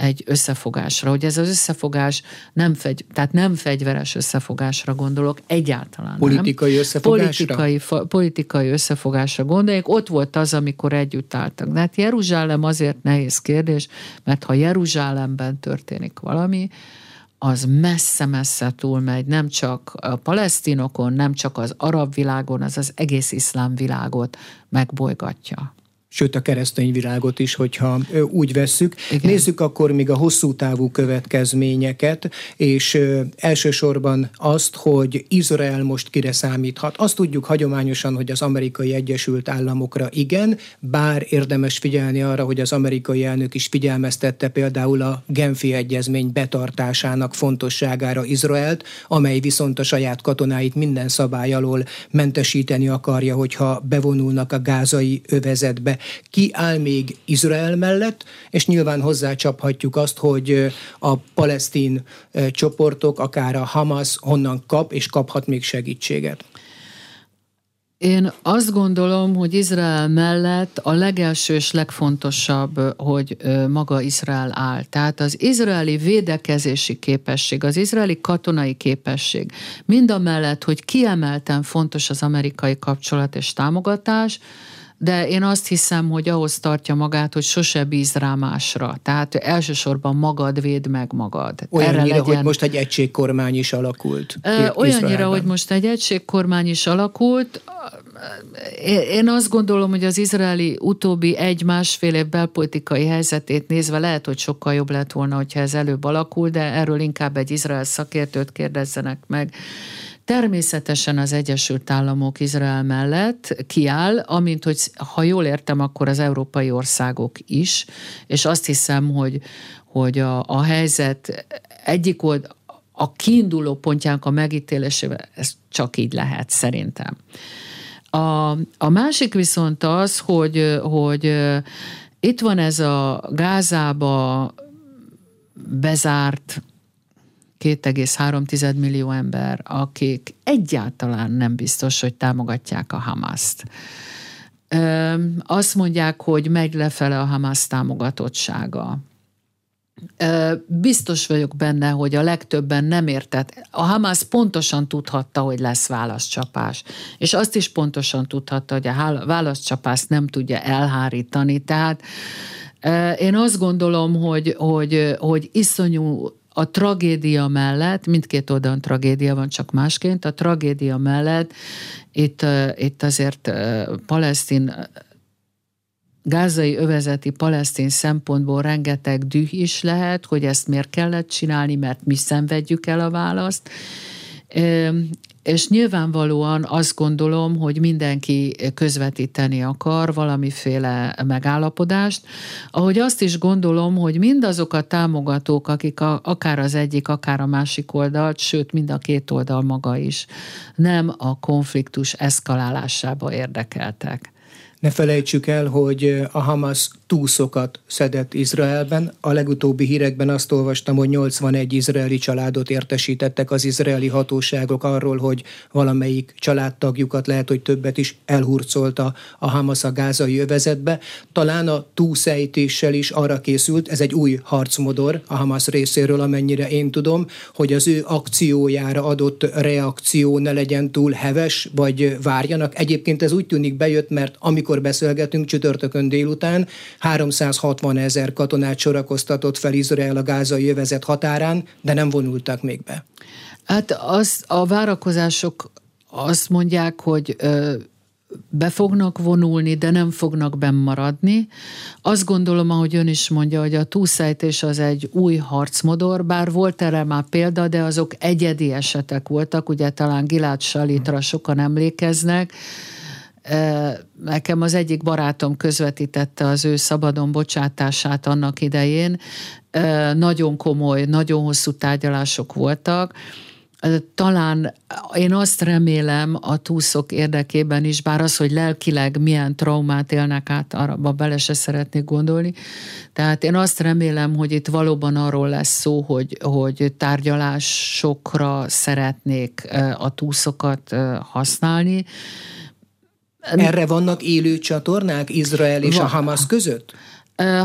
B: egy összefogásra, hogy ez az összefogás nem, fegy, tehát nem fegyveres összefogásra gondolok, egyáltalán
A: politikai
B: nem.
A: Összefogásra?
B: Politikai, fa, politikai összefogásra gondoljuk. Ott volt az, amikor együtt álltak. De hát Jeruzsálem azért nehéz kérdés, mert ha Jeruzsálemben történik valami, az messze-messze túlmegy, nem csak a palesztinokon, nem csak az arab világon, az az egész iszlám világot megbolygatja
A: sőt a keresztény világot is, hogyha úgy vesszük. Igen. Nézzük akkor még a hosszú távú következményeket, és elsősorban azt, hogy Izrael most kire számíthat. Azt tudjuk hagyományosan, hogy az amerikai Egyesült Államokra igen, bár érdemes figyelni arra, hogy az amerikai elnök is figyelmeztette például a Genfi Egyezmény betartásának fontosságára Izraelt, amely viszont a saját katonáit minden szabály alól mentesíteni akarja, hogyha bevonulnak a gázai övezetbe ki áll még Izrael mellett, és nyilván hozzácsaphatjuk azt, hogy a palesztin csoportok, akár a Hamas honnan kap, és kaphat még segítséget.
B: Én azt gondolom, hogy Izrael mellett a legelső és legfontosabb, hogy maga Izrael áll. Tehát az izraeli védekezési képesség, az izraeli katonai képesség, mind a mellett, hogy kiemelten fontos az amerikai kapcsolat és támogatás, de én azt hiszem, hogy ahhoz tartja magát, hogy sose bíz rá másra. Tehát elsősorban magad véd meg magad.
A: Olyannyira, legyen... hogy most egy egységkormány is alakult.
B: Olyannyira, hogy most egy egységkormány is alakult. Én azt gondolom, hogy az izraeli utóbbi egy-másfél év belpolitikai helyzetét nézve lehet, hogy sokkal jobb lett volna, hogyha ez előbb alakul, de erről inkább egy izrael szakértőt kérdezzenek meg. Természetesen az Egyesült Államok Izrael mellett kiáll, amint hogy ha jól értem, akkor az európai országok is, és azt hiszem, hogy, hogy a, a helyzet egyik old, a kiinduló pontjánk a megítélésével, ez csak így lehet szerintem. A, a másik viszont az, hogy, hogy itt van ez a Gázába bezárt 2,3 millió ember, akik egyáltalán nem biztos, hogy támogatják a Hamaszt. Azt mondják, hogy megy lefele a Hamas támogatottsága. Biztos vagyok benne, hogy a legtöbben nem értett. A Hamas pontosan tudhatta, hogy lesz válaszcsapás, és azt is pontosan tudhatta, hogy a válaszcsapást nem tudja elhárítani. Tehát én azt gondolom, hogy, hogy, hogy iszonyú a tragédia mellett, mindkét oldalon tragédia van, csak másként, a tragédia mellett itt, itt azért palesztin gázai övezeti palesztin szempontból rengeteg düh is lehet, hogy ezt miért kellett csinálni, mert mi szenvedjük el a választ. És nyilvánvalóan azt gondolom, hogy mindenki közvetíteni akar valamiféle megállapodást, ahogy azt is gondolom, hogy mindazok a támogatók, akik a, akár az egyik, akár a másik oldalt, sőt mind a két oldal maga is, nem a konfliktus eszkalálásába érdekeltek.
A: Ne felejtsük el, hogy a Hamas túszokat szedett Izraelben. A legutóbbi hírekben azt olvastam, hogy 81 izraeli családot értesítettek az izraeli hatóságok arról, hogy valamelyik családtagjukat lehet, hogy többet is elhurcolta a Hamas a gázai övezetbe. Talán a túszejtéssel is arra készült, ez egy új harcmodor a Hamas részéről, amennyire én tudom, hogy az ő akciójára adott reakció ne legyen túl heves, vagy várjanak. Egyébként ez úgy tűnik bejött, mert amikor beszélgetünk csütörtökön délután, 360 ezer katonát sorakoztatott fel Izrael a gázai jövezet határán, de nem vonultak még be.
B: Hát az, a várakozások azt mondják, hogy ö, be fognak vonulni, de nem fognak bennmaradni. Azt gondolom, ahogy ön is mondja, hogy a túlszejtés az egy új harcmodor, bár volt erre már példa, de azok egyedi esetek voltak, ugye talán Gilad Salitra sokan emlékeznek, Nekem az egyik barátom közvetítette az ő szabadon bocsátását annak idején. Nagyon komoly, nagyon hosszú tárgyalások voltak. Talán én azt remélem a túszok érdekében is, bár az, hogy lelkileg milyen traumát élnek át, arra bele se szeretnék gondolni. Tehát én azt remélem, hogy itt valóban arról lesz szó, hogy, hogy tárgyalásokra szeretnék a túszokat használni
A: erre vannak élő csatornák Izrael és Van. a Hamas között?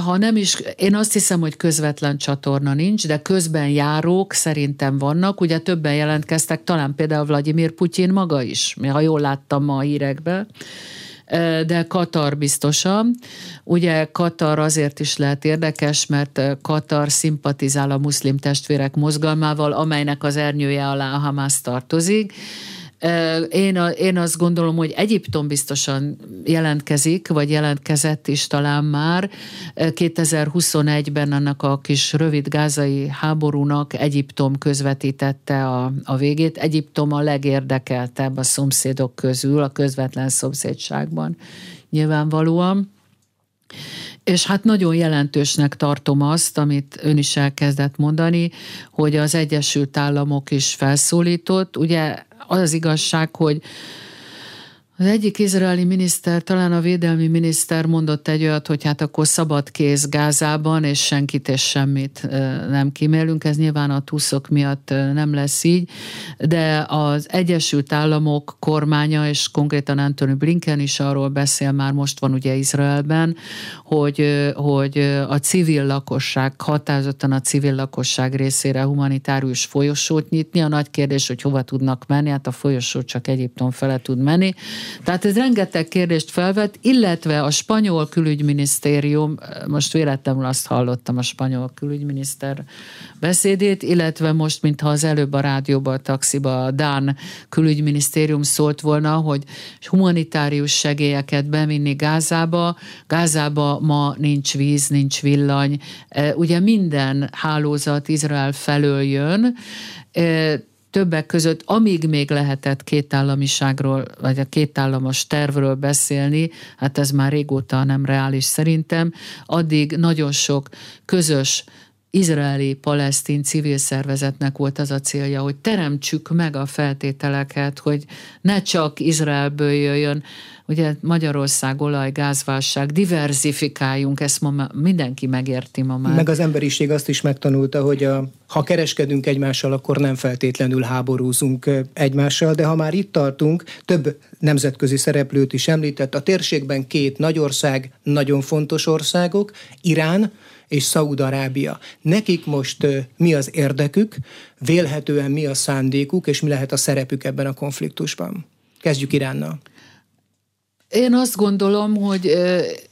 B: Ha nem is, én azt hiszem, hogy közvetlen csatorna nincs, de közben járók szerintem vannak. Ugye többen jelentkeztek, talán például Vladimir Putyin maga is, ha jól láttam ma a hírekben de Katar biztosan. Ugye Katar azért is lehet érdekes, mert Katar szimpatizál a muszlim testvérek mozgalmával, amelynek az ernyője alá a Hamas tartozik én, a, én azt gondolom, hogy Egyiptom biztosan jelentkezik, vagy jelentkezett is talán már. 2021-ben annak a kis rövid gázai háborúnak Egyiptom közvetítette a, a végét. Egyiptom a legérdekeltebb a szomszédok közül, a közvetlen szomszédságban nyilvánvalóan. És hát nagyon jelentősnek tartom azt, amit ön is elkezdett mondani, hogy az Egyesült Államok is felszólított. Ugye az az igazság, hogy az egyik izraeli miniszter, talán a védelmi miniszter mondott egy olyat, hogy hát akkor szabad kéz Gázában, és senkit és semmit nem kimélünk. Ez nyilván a túszok miatt nem lesz így, de az Egyesült Államok kormánya, és konkrétan Anthony Blinken is arról beszél, már most van ugye Izraelben, hogy, hogy a civil lakosság, határozottan a civil lakosság részére humanitárius folyosót nyitni. A nagy kérdés, hogy hova tudnak menni, hát a folyosó csak Egyiptom fele tud menni tehát ez rengeteg kérdést felvet, illetve a spanyol külügyminisztérium, most véletlenül azt hallottam a spanyol külügyminiszter beszédét, illetve most, mintha az előbb a rádióban, a taxiba a Dán külügyminisztérium szólt volna, hogy humanitárius segélyeket bevinni Gázába. Gázába ma nincs víz, nincs villany. E, ugye minden hálózat Izrael felől jön, e, többek között, amíg még lehetett kétállamiságról, vagy a kétállamos tervről beszélni, hát ez már régóta nem reális szerintem, addig nagyon sok közös izraeli-palesztin civil szervezetnek volt az a célja, hogy teremtsük meg a feltételeket, hogy ne csak Izraelből jöjjön, ugye Magyarország olaj, gázválság, diversifikáljunk, ezt ma mindenki megérti ma már.
A: Meg az emberiség azt is megtanulta, hogy a, ha kereskedünk egymással, akkor nem feltétlenül háborúzunk egymással, de ha már itt tartunk, több nemzetközi szereplőt is említett, a térségben két nagy ország, nagyon fontos országok, Irán, és Szaúd-Arábia. Nekik most mi az érdekük, vélhetően mi a szándékuk, és mi lehet a szerepük ebben a konfliktusban? Kezdjük Iránnal.
B: Én azt gondolom, hogy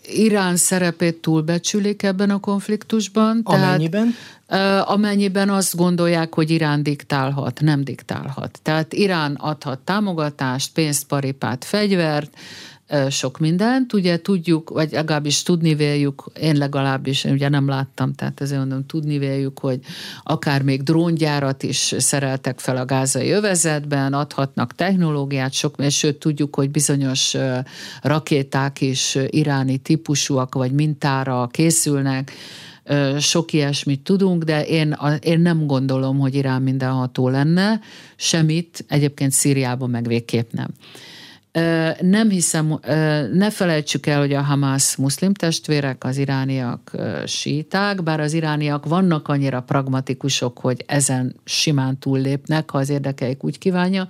B: Irán szerepét túlbecsülik ebben a konfliktusban.
A: Amennyiben?
B: Tehát, amennyiben azt gondolják, hogy Irán diktálhat, nem diktálhat. Tehát Irán adhat támogatást, pénzt, paripát, fegyvert, sok mindent. Ugye tudjuk, vagy legalábbis tudni véljük, én legalábbis, én ugye nem láttam, tehát ezért mondom, tudni véljük, hogy akár még dróngyárat is szereltek fel a gázai övezetben, adhatnak technológiát, sok, és sőt tudjuk, hogy bizonyos rakéták is iráni típusúak, vagy mintára készülnek, sok ilyesmit tudunk, de én, én nem gondolom, hogy Irán mindenható lenne, semmit, egyébként Szíriában meg végképp nem. Nem hiszem, ne felejtsük el, hogy a Hamas muszlim testvérek, az irániak síták, bár az irániak vannak annyira pragmatikusok, hogy ezen simán túllépnek, ha az érdekeik úgy kívánja.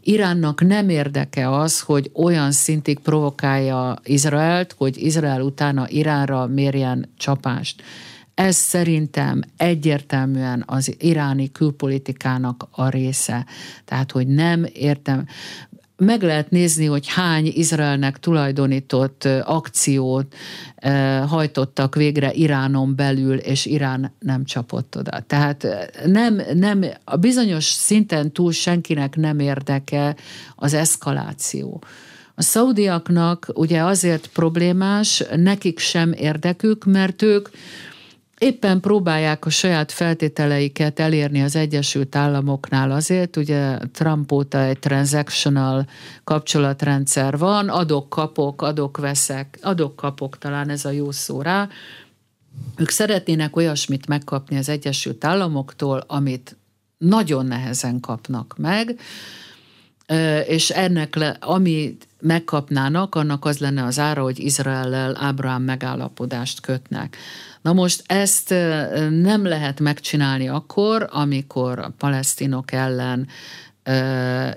B: Iránnak nem érdeke az, hogy olyan szintig provokálja Izraelt, hogy Izrael utána Iránra mérjen csapást. Ez szerintem egyértelműen az iráni külpolitikának a része. Tehát, hogy nem értem, meg lehet nézni, hogy hány Izraelnek tulajdonított akciót hajtottak végre Iránon belül, és Irán nem csapott oda. Tehát nem, nem, a bizonyos szinten túl senkinek nem érdeke az eszkaláció. A szaudiaknak ugye azért problémás, nekik sem érdekük, mert ők éppen próbálják a saját feltételeiket elérni az Egyesült Államoknál azért, ugye Trump óta egy transactional kapcsolatrendszer van, adok-kapok, adok-veszek, adok-kapok talán ez a jó szó rá. Ők szeretnének olyasmit megkapni az Egyesült Államoktól, amit nagyon nehezen kapnak meg, és ennek, le, ami megkapnának, annak az lenne az ára, hogy Izraellel Ábrahám megállapodást kötnek. Na most ezt nem lehet megcsinálni akkor, amikor a palesztinok ellen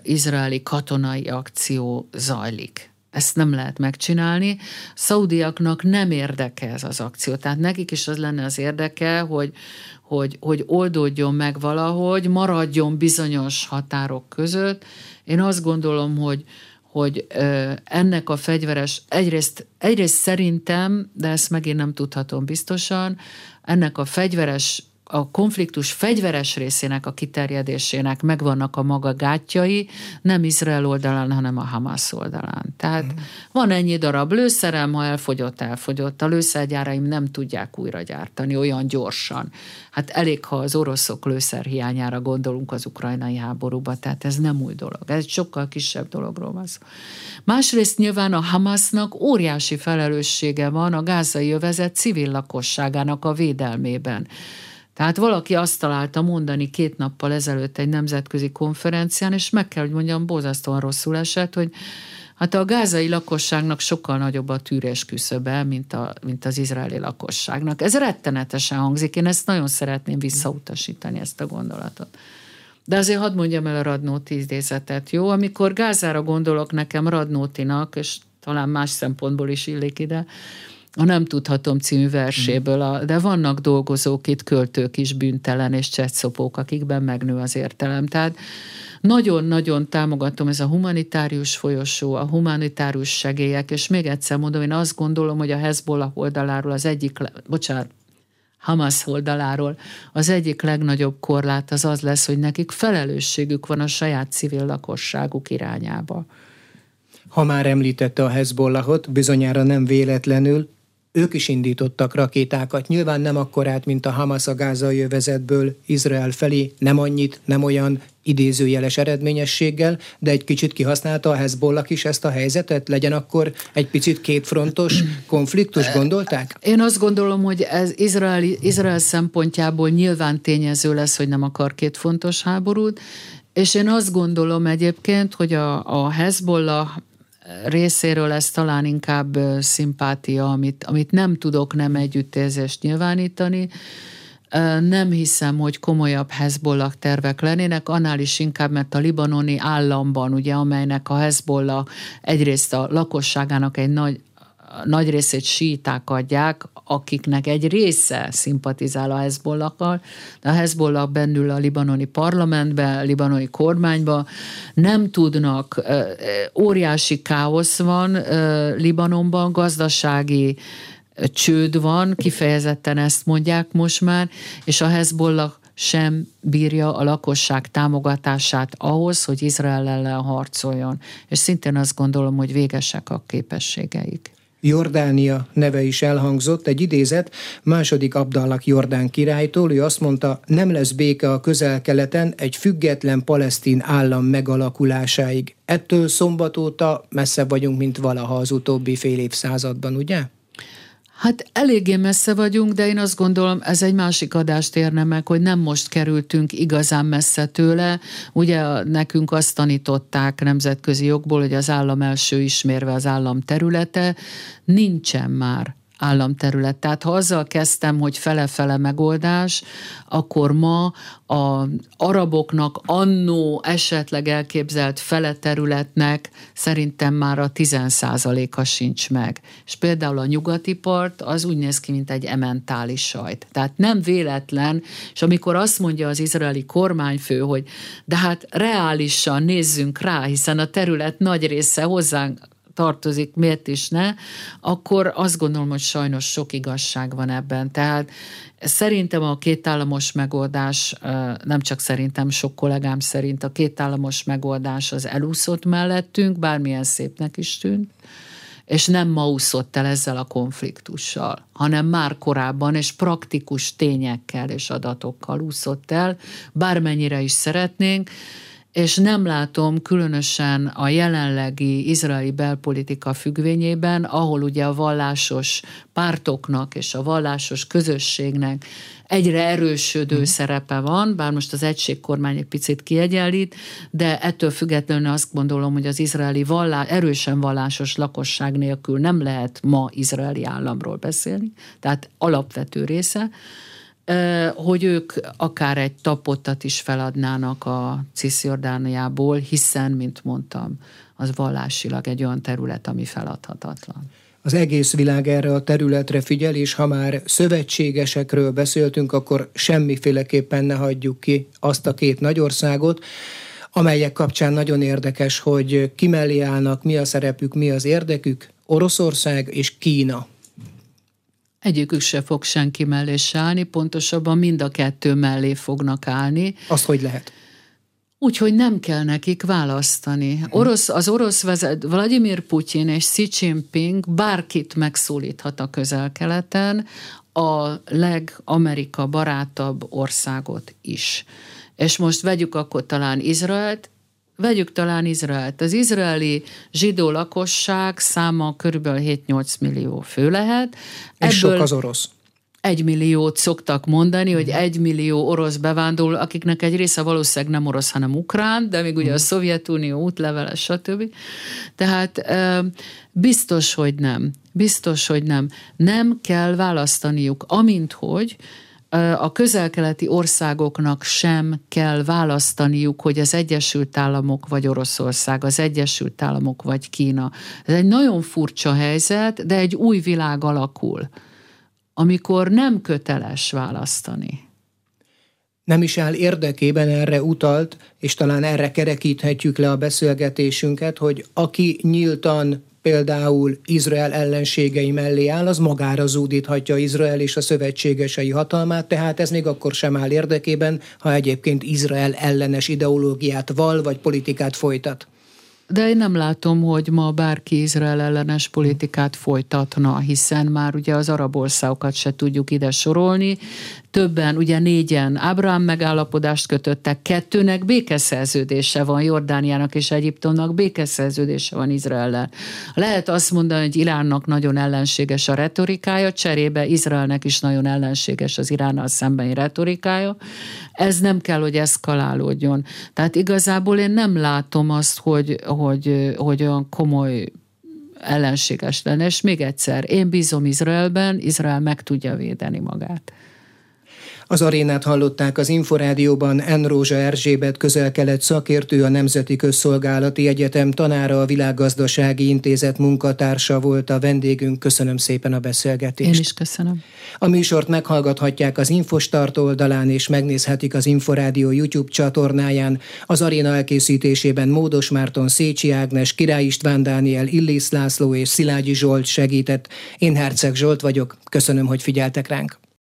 B: izraeli katonai akció zajlik. Ezt nem lehet megcsinálni. Szaudiaknak nem érdeke ez az akció. Tehát nekik is az lenne az érdeke, hogy, hogy, hogy oldódjon meg valahogy, maradjon bizonyos határok között. Én azt gondolom, hogy, hogy ennek a fegyveres, egyrészt, egyrészt szerintem, de ezt megint nem tudhatom biztosan, ennek a fegyveres a konfliktus fegyveres részének a kiterjedésének megvannak a maga gátjai, nem Izrael oldalán, hanem a Hamas oldalán. Tehát mm. van ennyi darab lőszerem, ha elfogyott, elfogyott. A lőszergyáraim nem tudják újra gyártani olyan gyorsan. Hát elég, ha az oroszok lőszer hiányára gondolunk az ukrajnai háborúba, tehát ez nem új dolog. Ez sokkal kisebb dologról van szó. Másrészt nyilván a Hamasnak óriási felelőssége van a gázai övezet civil lakosságának a védelmében. Tehát valaki azt találta mondani két nappal ezelőtt egy nemzetközi konferencián, és meg kell, hogy mondjam, bozasztóan rosszul esett, hogy Hát a gázai lakosságnak sokkal nagyobb a tűrés küszöbe, mint, a, mint az izraeli lakosságnak. Ez rettenetesen hangzik, én ezt nagyon szeretném visszautasítani, ezt a gondolatot. De azért hadd mondjam el a Radnóti idézetet, jó? Amikor Gázára gondolok nekem Radnótinak, és talán más szempontból is illik ide, a Nem tudhatom című verséből, a, de vannak dolgozók itt, költők is bűntelen és csetszopók, akikben megnő az értelem. Tehát nagyon-nagyon támogatom ez a humanitárius folyosó, a humanitárius segélyek, és még egyszer mondom, én azt gondolom, hogy a Hezbollah oldaláról az egyik, bocsánat, Hamas oldaláról az egyik legnagyobb korlát az az lesz, hogy nekik felelősségük van a saját civil lakosságuk irányába.
A: Ha már említette a Hezbollahot, bizonyára nem véletlenül, ők is indítottak rakétákat, nyilván nem akkorát, mint a Hamas a gázai övezetből Izrael felé, nem annyit, nem olyan idézőjeles eredményességgel, de egy kicsit kihasználta a Hezbollah is ezt a helyzetet? Legyen akkor egy picit kétfrontos konfliktus, gondolták?
B: Én azt gondolom, hogy ez Izrael, Izrael szempontjából nyilván tényező lesz, hogy nem akar kétfontos háborút, és én azt gondolom egyébként, hogy a, a Hezbollah részéről ez talán inkább szimpátia, amit, amit nem tudok nem együttérzést nyilvánítani. Nem hiszem, hogy komolyabb Hezbollah tervek lennének, annál is inkább, mert a libanoni államban, ugye, amelynek a Hezbollah egyrészt a lakosságának egy nagy nagy részét síták adják, akiknek egy része szimpatizál a Hezbollakkal, de a Hezbollah bennül a libanoni parlamentben, a libanoni kormányban nem tudnak, óriási káosz van Libanonban, gazdasági csőd van, kifejezetten ezt mondják most már, és a Hezbollah sem bírja a lakosság támogatását ahhoz, hogy Izrael ellen harcoljon. És szintén azt gondolom, hogy végesek a képességeik.
A: Jordánia neve is elhangzott, egy idézet második Abdallak Jordán királytól, ő azt mondta, nem lesz béke a közel-keleten egy független palesztin állam megalakulásáig. Ettől szombat óta messze vagyunk, mint valaha az utóbbi fél évszázadban, ugye?
B: Hát eléggé messze vagyunk, de én azt gondolom, ez egy másik adást érne meg, hogy nem most kerültünk igazán messze tőle. Ugye nekünk azt tanították nemzetközi jogból, hogy az állam első ismérve az állam területe, nincsen már államterület. Tehát ha azzal kezdtem, hogy fele-fele megoldás, akkor ma a araboknak annó esetleg elképzelt fele területnek szerintem már a 10%-a sincs meg. És például a nyugati part az úgy néz ki, mint egy ementális sajt. Tehát nem véletlen, és amikor azt mondja az izraeli kormányfő, hogy de hát reálisan nézzünk rá, hiszen a terület nagy része hozzánk tartozik, miért is ne, akkor azt gondolom, hogy sajnos sok igazság van ebben. Tehát szerintem a kétállamos megoldás, nem csak szerintem, sok kollégám szerint a kétállamos megoldás az elúszott mellettünk, bármilyen szépnek is tűnt, és nem ma úszott el ezzel a konfliktussal, hanem már korábban és praktikus tényekkel és adatokkal úszott el, bármennyire is szeretnénk, és nem látom különösen a jelenlegi izraeli belpolitika függvényében, ahol ugye a vallásos pártoknak és a vallásos közösségnek egyre erősödő mm. szerepe van, bár most az egységkormány egy picit kiegyenlít, de ettől függetlenül azt gondolom, hogy az izraeli vallá, erősen vallásos lakosság nélkül nem lehet ma izraeli államról beszélni, tehát alapvető része hogy ők akár egy tapottat is feladnának a Cisjordániából, hiszen, mint mondtam, az vallásilag egy olyan terület, ami feladhatatlan.
A: Az egész világ erre a területre figyel, és ha már szövetségesekről beszéltünk, akkor semmiféleképpen ne hagyjuk ki azt a két nagyországot, amelyek kapcsán nagyon érdekes, hogy ki mellé állnak, mi a szerepük, mi az érdekük, Oroszország és Kína.
B: Egyikük se fog senki mellé se állni, pontosabban mind a kettő mellé fognak állni.
A: Azt hogy lehet?
B: Úgyhogy nem kell nekik választani. Orosz, az orosz vezet, Vladimir Putyin és Xi Jinping bárkit megszólíthat a közel-keleten, a legamerika barátabb országot is. És most vegyük akkor talán Izraelt, Vegyük talán Izraelt. Az izraeli zsidó lakosság száma körülbelül 7-8 millió fő lehet.
A: És Ebből sok az orosz.
B: Egy milliót szoktak mondani, hogy egy millió orosz bevándorló, akiknek egy része valószínűleg nem orosz, hanem ukrán, de még ugye a mhm. Szovjetunió útlevele, stb. Tehát biztos, hogy nem. Biztos, hogy nem. Nem kell választaniuk, amint hogy a közelkeleti országoknak sem kell választaniuk, hogy az Egyesült Államok vagy Oroszország, az Egyesült Államok vagy Kína. Ez egy nagyon furcsa helyzet, de egy új világ alakul, amikor nem köteles választani.
A: Nem is áll érdekében erre utalt, és talán erre kerekíthetjük le a beszélgetésünket, hogy aki nyíltan például Izrael ellenségei mellé áll, az magára zúdíthatja Izrael és a szövetségesei hatalmát, tehát ez még akkor sem áll érdekében, ha egyébként Izrael ellenes ideológiát val vagy politikát folytat.
B: De én nem látom, hogy ma bárki Izrael ellenes politikát folytatna, hiszen már ugye az arab országokat se tudjuk ide sorolni. Többen, ugye négyen Ábrám megállapodást kötöttek, kettőnek békeszerződése van, Jordániának és Egyiptomnak békeszerződése van Izraellel. Lehet azt mondani, hogy Iránnak nagyon ellenséges a retorikája, cserébe Izraelnek is nagyon ellenséges az Iránnal szembeni retorikája. Ez nem kell, hogy eszkalálódjon. Tehát igazából én nem látom azt, hogy, hogy, hogy olyan komoly ellenséges lenne. És még egyszer, én bízom Izraelben, Izrael meg tudja védeni magát.
A: Az arénát hallották az Inforádióban Enrózsa Erzsébet közel-kelet szakértő, a Nemzeti Közszolgálati Egyetem tanára, a Világgazdasági Intézet munkatársa volt a vendégünk. Köszönöm szépen a beszélgetést.
B: Én is köszönöm.
A: A műsort meghallgathatják az Infostart oldalán, és megnézhetik az Inforádió YouTube csatornáján. Az aréna elkészítésében Módos Márton, Szécsi Ágnes, Király István Dániel, Illis László és Szilágyi Zsolt segített. Én Herceg Zsolt vagyok. Köszönöm, hogy figyeltek ránk.